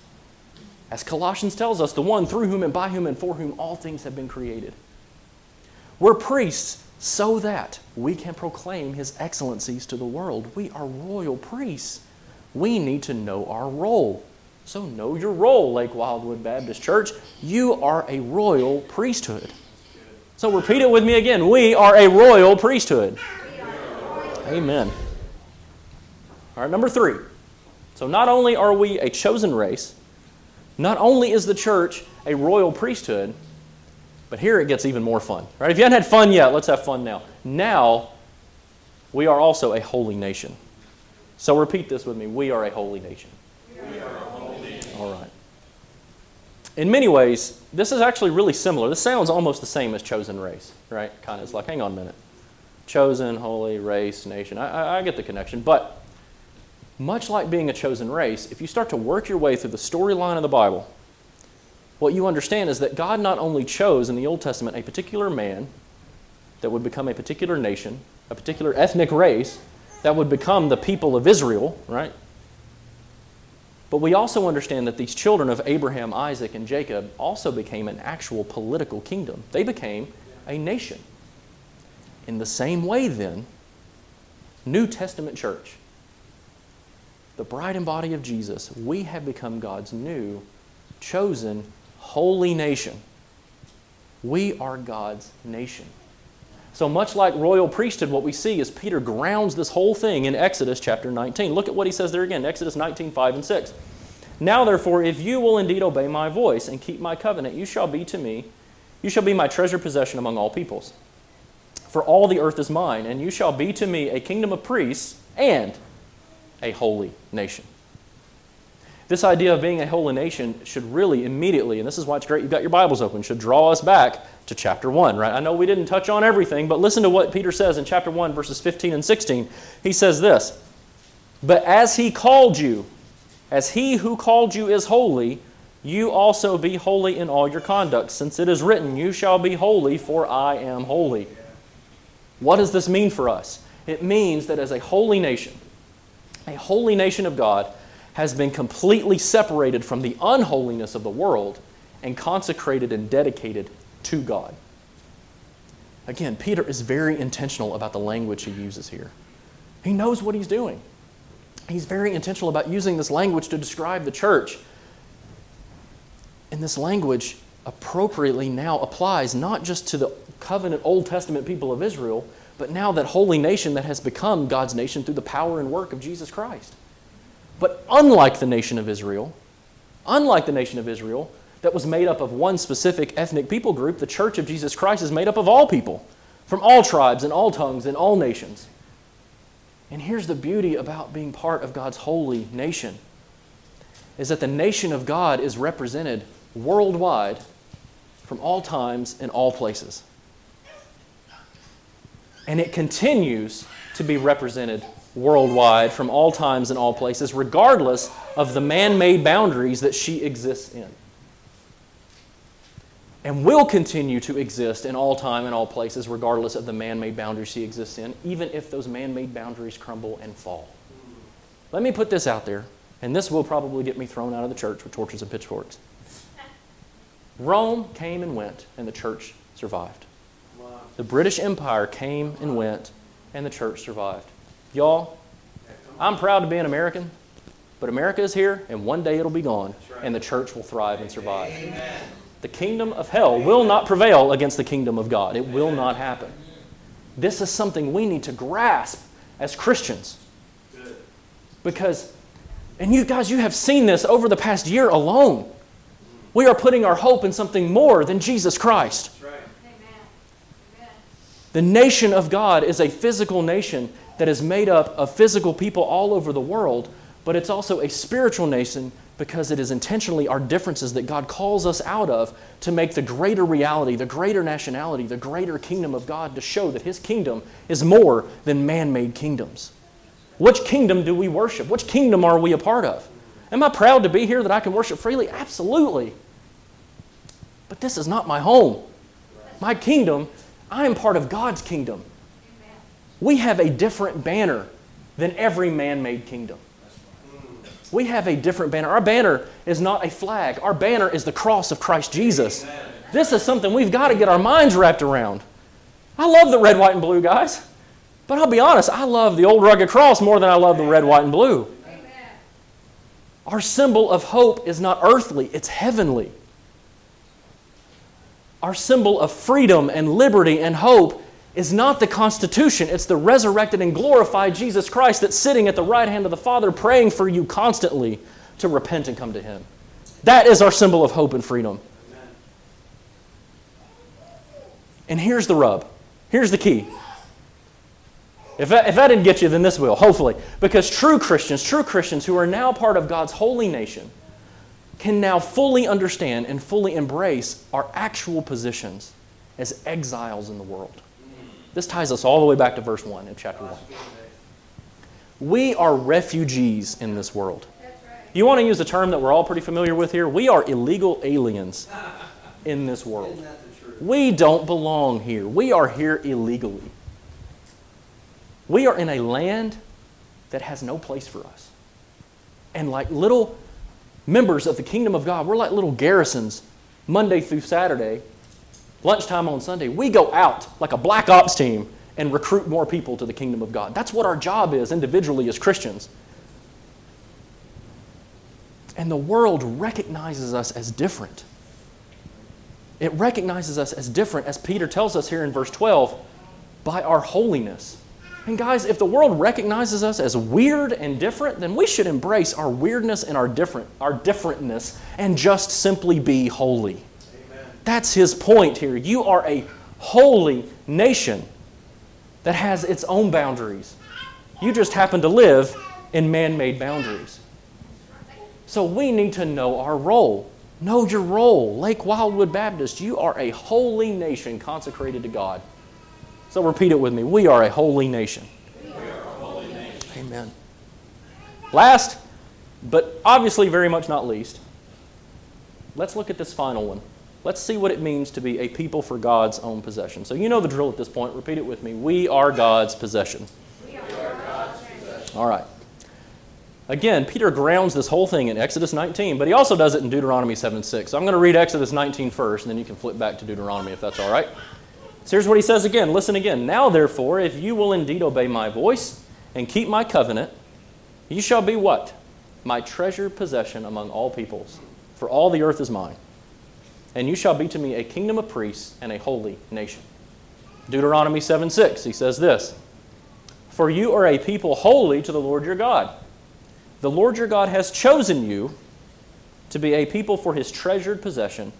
As Colossians tells us, the one through whom and by whom and for whom all things have been created. We're priests so that we can proclaim his excellencies to the world. We are royal priests. We need to know our role. So, know your role, Lake Wildwood Baptist Church. You are a royal priesthood. So, repeat it with me again. We are a royal priesthood. Amen. All right, number three. So, not only are we a chosen race, not only is the church a royal priesthood, but here it gets even more fun. Right? If you haven't had fun yet, let's have fun now. Now, we are also a holy nation. So, repeat this with me. We are a holy nation. We are a holy nation. All right. In many ways, this is actually really similar. This sounds almost the same as chosen race, right? Kind of. It's like, hang on a minute chosen, holy, race, nation. I, I, I get the connection. But much like being a chosen race, if you start to work your way through the storyline of the Bible, what you understand is that God not only chose in the Old Testament a particular man that would become a particular nation, a particular ethnic race that would become the people of Israel, right? But we also understand that these children of Abraham, Isaac, and Jacob also became an actual political kingdom. They became a nation. In the same way, then, New Testament church, the bride and body of Jesus, we have become God's new, chosen, holy nation. We are God's nation. So much like royal priesthood, what we see is Peter grounds this whole thing in Exodus chapter 19. Look at what he says there again, Exodus 19, 5 and 6. Now, therefore, if you will indeed obey my voice and keep my covenant, you shall be to me, you shall be my treasured possession among all peoples. For all the earth is mine, and you shall be to me a kingdom of priests and a holy nation. This idea of being a holy nation should really immediately, and this is why it's great you've got your Bibles open, should draw us back to chapter 1, right? I know we didn't touch on everything, but listen to what Peter says in chapter 1, verses 15 and 16. He says this But as he called you, as he who called you is holy, you also be holy in all your conduct, since it is written, You shall be holy, for I am holy. What does this mean for us? It means that as a holy nation, a holy nation of God has been completely separated from the unholiness of the world and consecrated and dedicated to God. Again, Peter is very intentional about the language he uses here. He knows what he's doing. He's very intentional about using this language to describe the church. And this language appropriately now applies not just to the covenant Old Testament people of Israel, but now that holy nation that has become God's nation through the power and work of Jesus Christ. But unlike the nation of Israel, unlike the nation of Israel, that was made up of one specific ethnic people group, the church of Jesus Christ is made up of all people, from all tribes and all tongues and all nations. And here's the beauty about being part of God's holy nation is that the nation of God is represented worldwide from all times and all places. And it continues to be represented worldwide from all times and all places, regardless of the man made boundaries that she exists in. And will continue to exist in all time and all places, regardless of the man made boundaries she exists in, even if those man made boundaries crumble and fall. Let me put this out there, and this will probably get me thrown out of the church with torches and pitchforks. Rome came and went, and the church survived. The British Empire came and went, and the church survived. Y'all, I'm proud to be an American, but America is here, and one day it'll be gone, and the church will thrive and survive. The kingdom of hell will not prevail against the kingdom of God. It will not happen. This is something we need to grasp as Christians. Because, and you guys, you have seen this over the past year alone. We are putting our hope in something more than Jesus Christ. The nation of God is a physical nation that is made up of physical people all over the world, but it's also a spiritual nation because it is intentionally our differences that God calls us out of to make the greater reality, the greater nationality, the greater kingdom of God to show that His kingdom is more than man made kingdoms. Which kingdom do we worship? Which kingdom are we a part of? Am I proud to be here that I can worship freely? Absolutely. But this is not my home. My kingdom I am part of God's kingdom. We have a different banner than every man made kingdom. We have a different banner. Our banner is not a flag, our banner is the cross of Christ Jesus. This is something we've got to get our minds wrapped around. I love the red, white, and blue, guys. But I'll be honest, I love the old rugged cross more than I love the red, white, and blue. Our symbol of hope is not earthly, it's heavenly our symbol of freedom and liberty and hope is not the Constitution, it's the resurrected and glorified Jesus Christ that's sitting at the right hand of the Father praying for you constantly to repent and come to Him. That is our symbol of hope and freedom. And here's the rub. Here's the key. If that, if that didn't get you, then this will, hopefully. Because true Christians, true Christians who are now part of God's holy nation, can now fully understand and fully embrace our actual positions as exiles in the world. This ties us all the way back to verse 1 in chapter 1. We are refugees in this world. You want to use a term that we're all pretty familiar with here? We are illegal aliens in this world. We don't belong here. We are here illegally. We are in a land that has no place for us. And like little members of the kingdom of God, we're like little garrisons Monday through Saturday, lunchtime on Sunday. We go out like a black ops team and recruit more people to the kingdom of God. That's what our job is individually as Christians. And the world recognizes us as different. It recognizes us as different, as Peter tells us here in verse 12, by our holiness. And guys, if the world recognizes us as weird and different, then we should embrace our weirdness and our different, our differentness and just simply be holy. Amen. That's his point here. You are a holy nation that has its own boundaries. You just happen to live in man-made boundaries. So we need to know our role. Know your role. Lake Wildwood Baptist, you are a holy nation consecrated to God. So repeat it with me. We are a holy nation. We are a holy nation. Amen. Last, but obviously very much not least, let's look at this final one. Let's see what it means to be a people for God's own possession. So you know the drill at this point. Repeat it with me. We are God's possession. We are God's possession. All right. Again, Peter grounds this whole thing in Exodus 19, but he also does it in Deuteronomy 7 6. So I'm going to read Exodus 19 first, and then you can flip back to Deuteronomy if that's all right. So here's what he says again. Listen again. Now, therefore, if you will indeed obey my voice and keep my covenant, you shall be what? My treasured possession among all peoples, for all the earth is mine. And you shall be to me a kingdom of priests and a holy nation. Deuteronomy 7 6, he says this For you are a people holy to the Lord your God. The Lord your God has chosen you to be a people for his treasured possession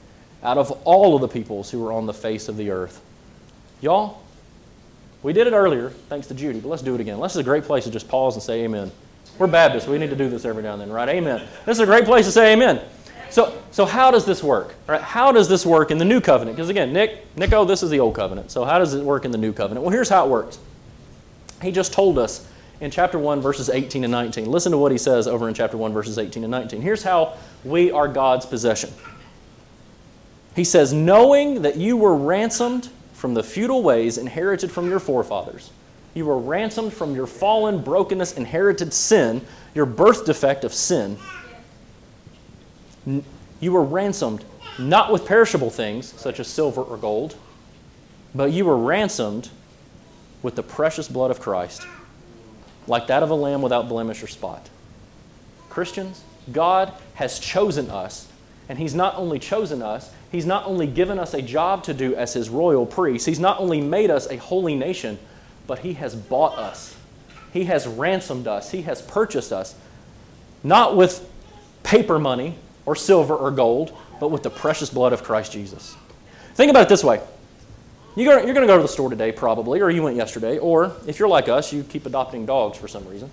out of all of the peoples who are on the face of the earth. Y'all, we did it earlier, thanks to Judy, but let's do it again. This is a great place to just pause and say amen. We're Baptists. We need to do this every now and then, right? Amen. This is a great place to say amen. So, so how does this work? Right? How does this work in the new covenant? Because again, Nick, Nico, this is the old covenant. So how does it work in the new covenant? Well, here's how it works. He just told us in chapter 1, verses 18 and 19. Listen to what he says over in chapter 1, verses 18 and 19. Here's how we are God's possession. He says, Knowing that you were ransomed from the feudal ways inherited from your forefathers. You were ransomed from your fallen, brokenness, inherited sin, your birth defect of sin. You were ransomed not with perishable things, such as silver or gold, but you were ransomed with the precious blood of Christ, like that of a lamb without blemish or spot. Christians, God has chosen us, and He's not only chosen us, He's not only given us a job to do as His royal priest, He's not only made us a holy nation, but He has bought us. He has ransomed us. He has purchased us, not with paper money or silver or gold, but with the precious blood of Christ Jesus. Think about it this way. You're going to go to the store today, probably, or you went yesterday, or if you're like us, you keep adopting dogs for some reason.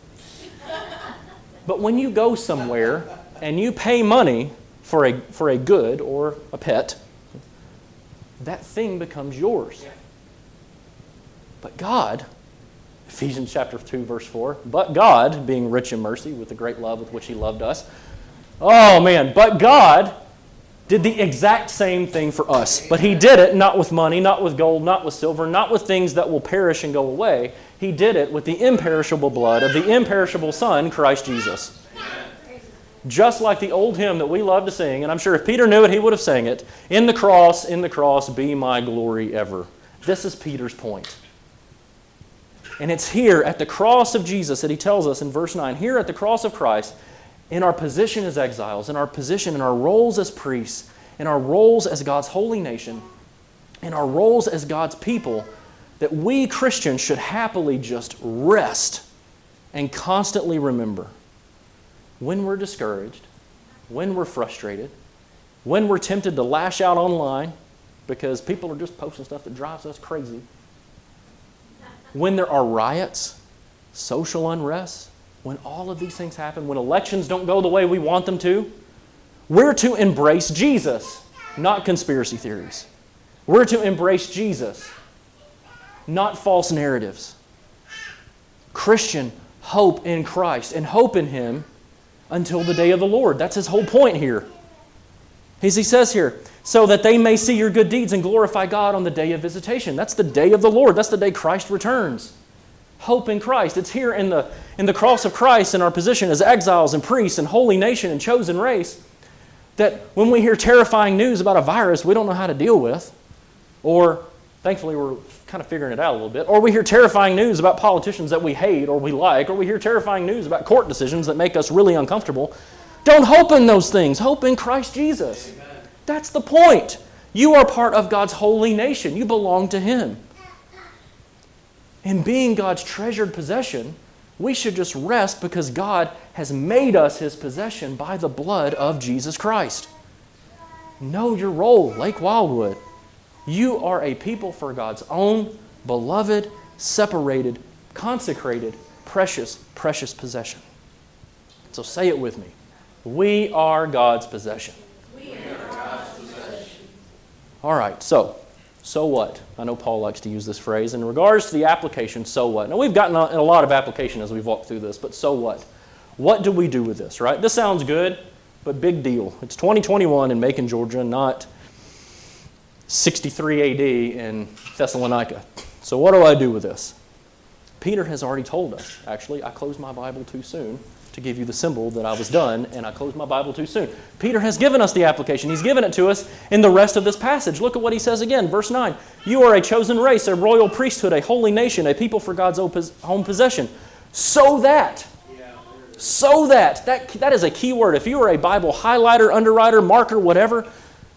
But when you go somewhere and you pay money for a, for a good or a pet, that thing becomes yours. But God, Ephesians chapter 2, verse 4, but God, being rich in mercy with the great love with which He loved us, oh man, but God did the exact same thing for us. But he did it not with money, not with gold, not with silver, not with things that will perish and go away. He did it with the imperishable blood of the imperishable Son, Christ Jesus. Just like the old hymn that we love to sing, and I'm sure if Peter knew it, he would have sang it In the cross, in the cross, be my glory ever. This is Peter's point. And it's here at the cross of Jesus that he tells us in verse 9 here at the cross of Christ in our position as exiles, in our position, in our roles as priests, in our roles as God's holy nation, in our roles as God's people, that we Christians should happily just rest and constantly remember when we're discouraged, when we're frustrated, when we're tempted to lash out online because people are just posting stuff that drives us crazy, when there are riots, social unrest, when all of these things happen, when elections don't go the way we want them to, we're to embrace Jesus, not conspiracy theories. We're to embrace Jesus, not false narratives. Christian, hope in Christ and hope in Him until the day of the Lord. That's his whole point here. As he says here, so that they may see your good deeds and glorify God on the day of visitation. That's the day of the Lord. That's the day Christ returns. Hope in Christ. It's here in the, in the cross of Christ in our position as exiles and priests and holy nation and chosen race that when we hear terrifying news about a virus we don't know how to deal with, or thankfully we're kind of figuring it out a little bit, or we hear terrifying news about politicians that we hate or we like, or we hear terrifying news about court decisions that make us really uncomfortable, don't hope in those things. Hope in Christ Jesus. Amen. That's the point. You are part of God's holy nation, you belong to Him. And being God's treasured possession, we should just rest because God has made us His possession by the blood of Jesus Christ. Know your role, Lake Wildwood. You are a people for God's own, beloved, separated, consecrated, precious, precious possession. So say it with me. We are God's possession. We are God's possession. All right, so, so what? I know Paul likes to use this phrase. In regards to the application, so what? Now, we've gotten a, a lot of application as we've walked through this, but so what? What do we do with this, right? This sounds good, but big deal. It's 2021 in Macon, Georgia, not 63 AD in Thessalonica. So, what do I do with this? Peter has already told us. Actually, I closed my Bible too soon to give you the symbol that I was done, and I closed my Bible too soon. Peter has given us the application. He's given it to us in the rest of this passage. Look at what he says again, verse 9. You are a chosen race, a royal priesthood, a holy nation, a people for God's own possession, so that. So that, that, that is a key word. If you are a Bible highlighter, underwriter, marker, whatever,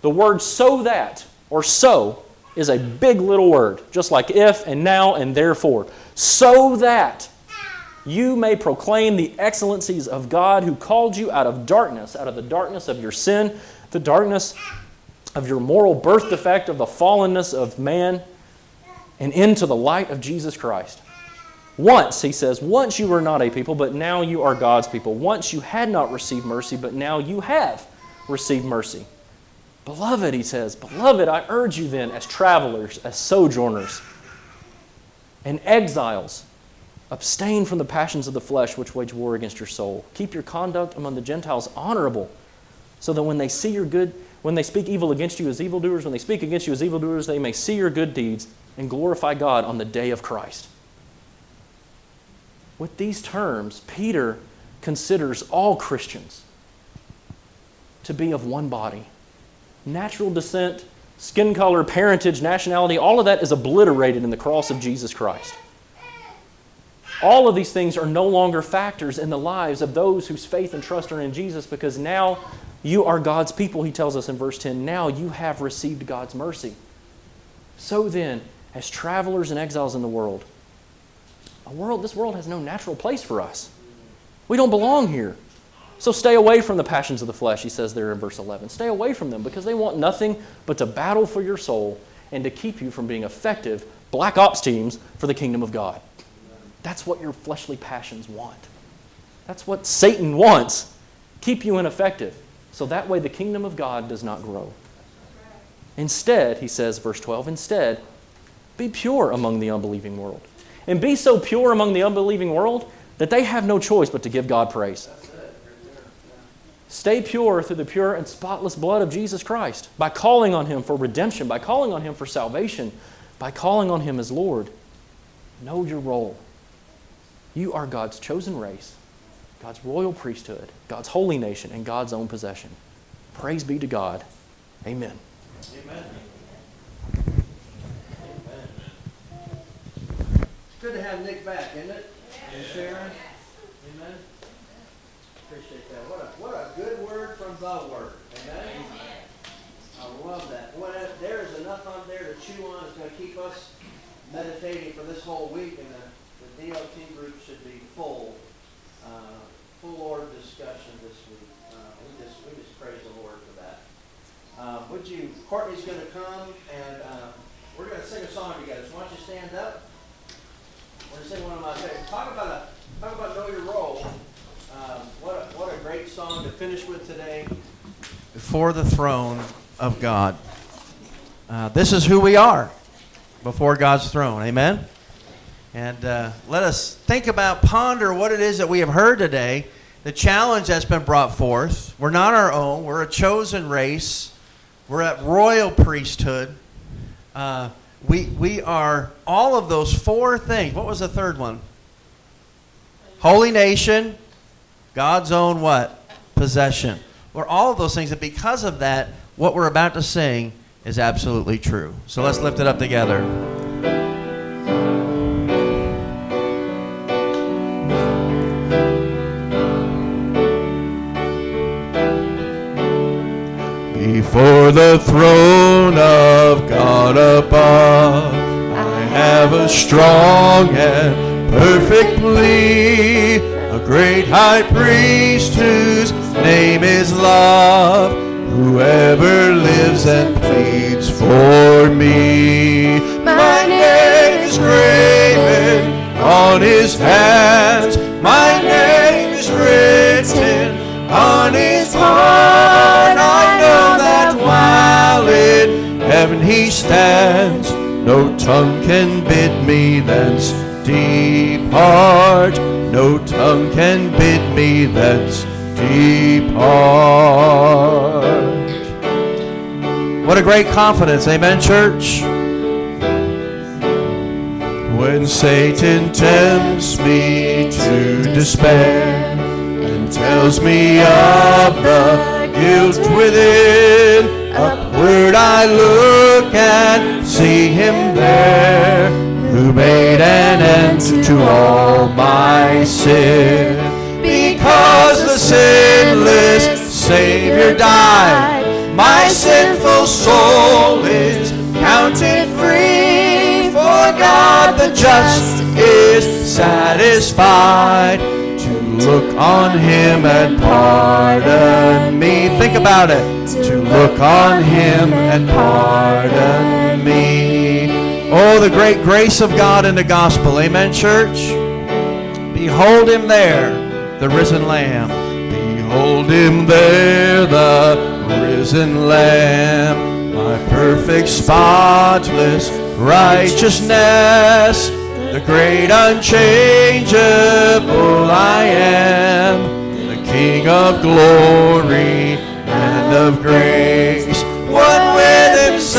the word so that or so is a big little word, just like if and now and therefore. So that you may proclaim the excellencies of God who called you out of darkness, out of the darkness of your sin, the darkness of your moral birth defect, of the fallenness of man, and into the light of Jesus Christ. Once, he says, once you were not a people, but now you are God's people. Once you had not received mercy, but now you have received mercy. Beloved, he says, Beloved, I urge you then, as travelers, as sojourners, and exiles, abstain from the passions of the flesh which wage war against your soul. Keep your conduct among the Gentiles honorable, so that when they see your good, when they speak evil against you as evildoers, when they speak against you as evildoers, they may see your good deeds and glorify God on the day of Christ. With these terms, Peter considers all Christians to be of one body natural descent, skin color, parentage, nationality, all of that is obliterated in the cross of Jesus Christ. All of these things are no longer factors in the lives of those whose faith and trust are in Jesus because now you are God's people, he tells us in verse 10. Now you have received God's mercy. So then, as travelers and exiles in the world, a world, this world has no natural place for us. We don't belong here. So stay away from the passions of the flesh, he says there in verse 11. Stay away from them because they want nothing but to battle for your soul and to keep you from being effective black ops teams for the kingdom of God. That's what your fleshly passions want. That's what Satan wants. Keep you ineffective. So that way the kingdom of God does not grow. Instead, he says, verse 12, instead, be pure among the unbelieving world. And be so pure among the unbelieving world that they have no choice but to give God praise. Stay pure through the pure and spotless blood of Jesus Christ by calling on Him for redemption, by calling on Him for salvation, by calling on Him as Lord. Know your role. You are God's chosen race, God's royal priesthood, God's holy nation, and God's own possession. Praise be to God. Amen. Amen. It's good to have Nick back, isn't it? And Sharon. Amen. Appreciate that. What a, good word from the Word. Amen? I love that. Boy, there is enough on there to chew on. It's going to keep us meditating for this whole week, and the, the DOT group should be full, uh, full Lord discussion this week. Uh, we just we just praise the Lord for that. Uh, would you? Courtney's going to come, and uh, we're going to sing a song together. So why don't you stand up? We're going to sing one of my favorites. Talk about a talk about know your role. Um, what, a, what a great song to finish with today. Before the throne of God. Uh, this is who we are before God's throne. Amen? And uh, let us think about, ponder what it is that we have heard today, the challenge that's been brought forth. We're not our own, we're a chosen race, we're at royal priesthood. Uh, we, we are all of those four things. What was the third one? Holy nation, God's own what? Possession. We're all of those things, and because of that, what we're about to sing is absolutely true. So let's lift it up together. Before the throne of God above, I have a strong and perfect plea, great high priest whose name is love, whoever lives and pleads for me. My name is graven on his hands, my name is written on his heart. I know that while in heaven he stands, no tongue can bid me thence depart. No tongue can bid me thence depart. What a great confidence, amen, church? When Satan tempts me to despair and tells me of the guilt within, upward I look and see him there, who made an end to all my sin. Because the sinless Savior died, my sinful soul is counted free. For God the just is satisfied to look on him and pardon me. Think about it. To look on him and pardon me. Oh, the great grace of God in the gospel. Amen, church? Behold him there, the risen Lamb. Behold him there, the risen Lamb. My perfect, spotless righteousness. The great unchangeable I am. The King of glory and of grace.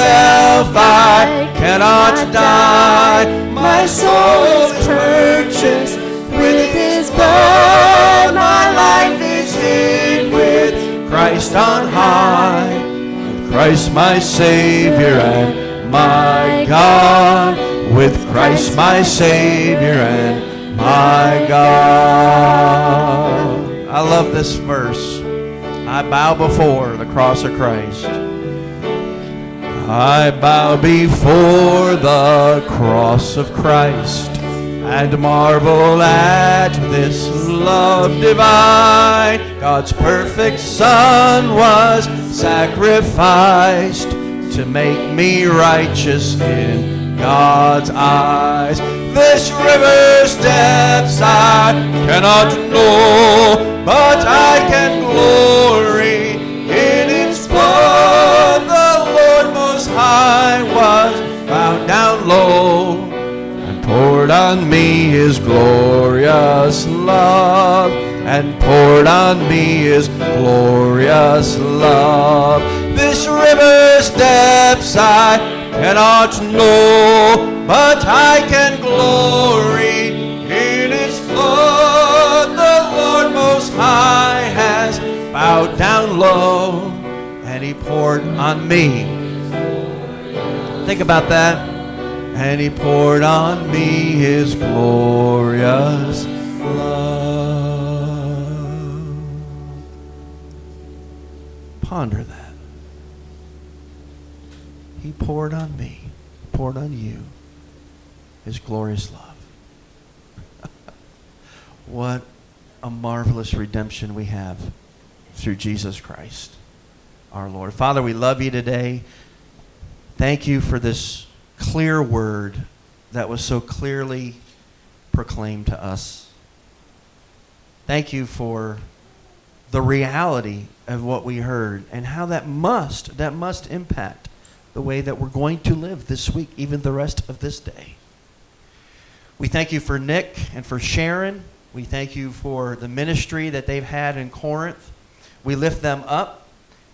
Himself I cannot die. My soul is purchased with his blood. My life is hid with Christ on high. With Christ my Savior and my God. With Christ my Savior and my God. I love this verse. I bow before the cross of Christ. I bow before the cross of Christ and marvel at this love divine. God's perfect Son was sacrificed to make me righteous in God's eyes. This river's depths I cannot know, but I can glory High was bowed down low and poured on me his glorious love and poured on me his glorious love. This river's depths i cannot know but i can glory in its flood. The lord most high has bowed down low and he poured on me think about that and he poured on me his glorious love. Ponder that. He poured on me, poured on you his glorious love. what a marvelous redemption we have through Jesus Christ, our Lord. Father, we love you today. Thank you for this clear word that was so clearly proclaimed to us. Thank you for the reality of what we heard and how that must that must impact the way that we're going to live this week even the rest of this day. We thank you for Nick and for Sharon. We thank you for the ministry that they've had in Corinth. We lift them up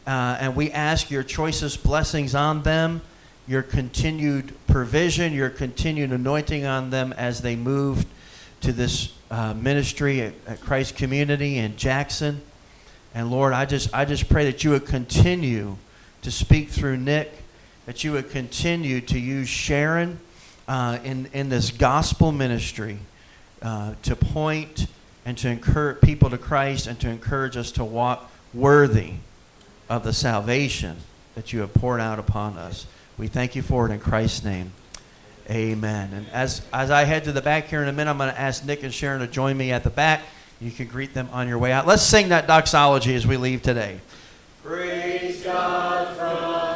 uh, and we ask your choicest blessings on them, your continued provision, your continued anointing on them as they move to this uh, ministry at, at Christ Community in Jackson. And Lord, I just, I just pray that you would continue to speak through Nick, that you would continue to use Sharon uh, in, in this gospel ministry uh, to point and to encourage people to Christ and to encourage us to walk worthy of the salvation that you have poured out upon us. We thank you for it in Christ's name. Amen. And as, as I head to the back here in a minute, I'm going to ask Nick and Sharon to join me at the back. You can greet them on your way out. Let's sing that doxology as we leave today. Praise God from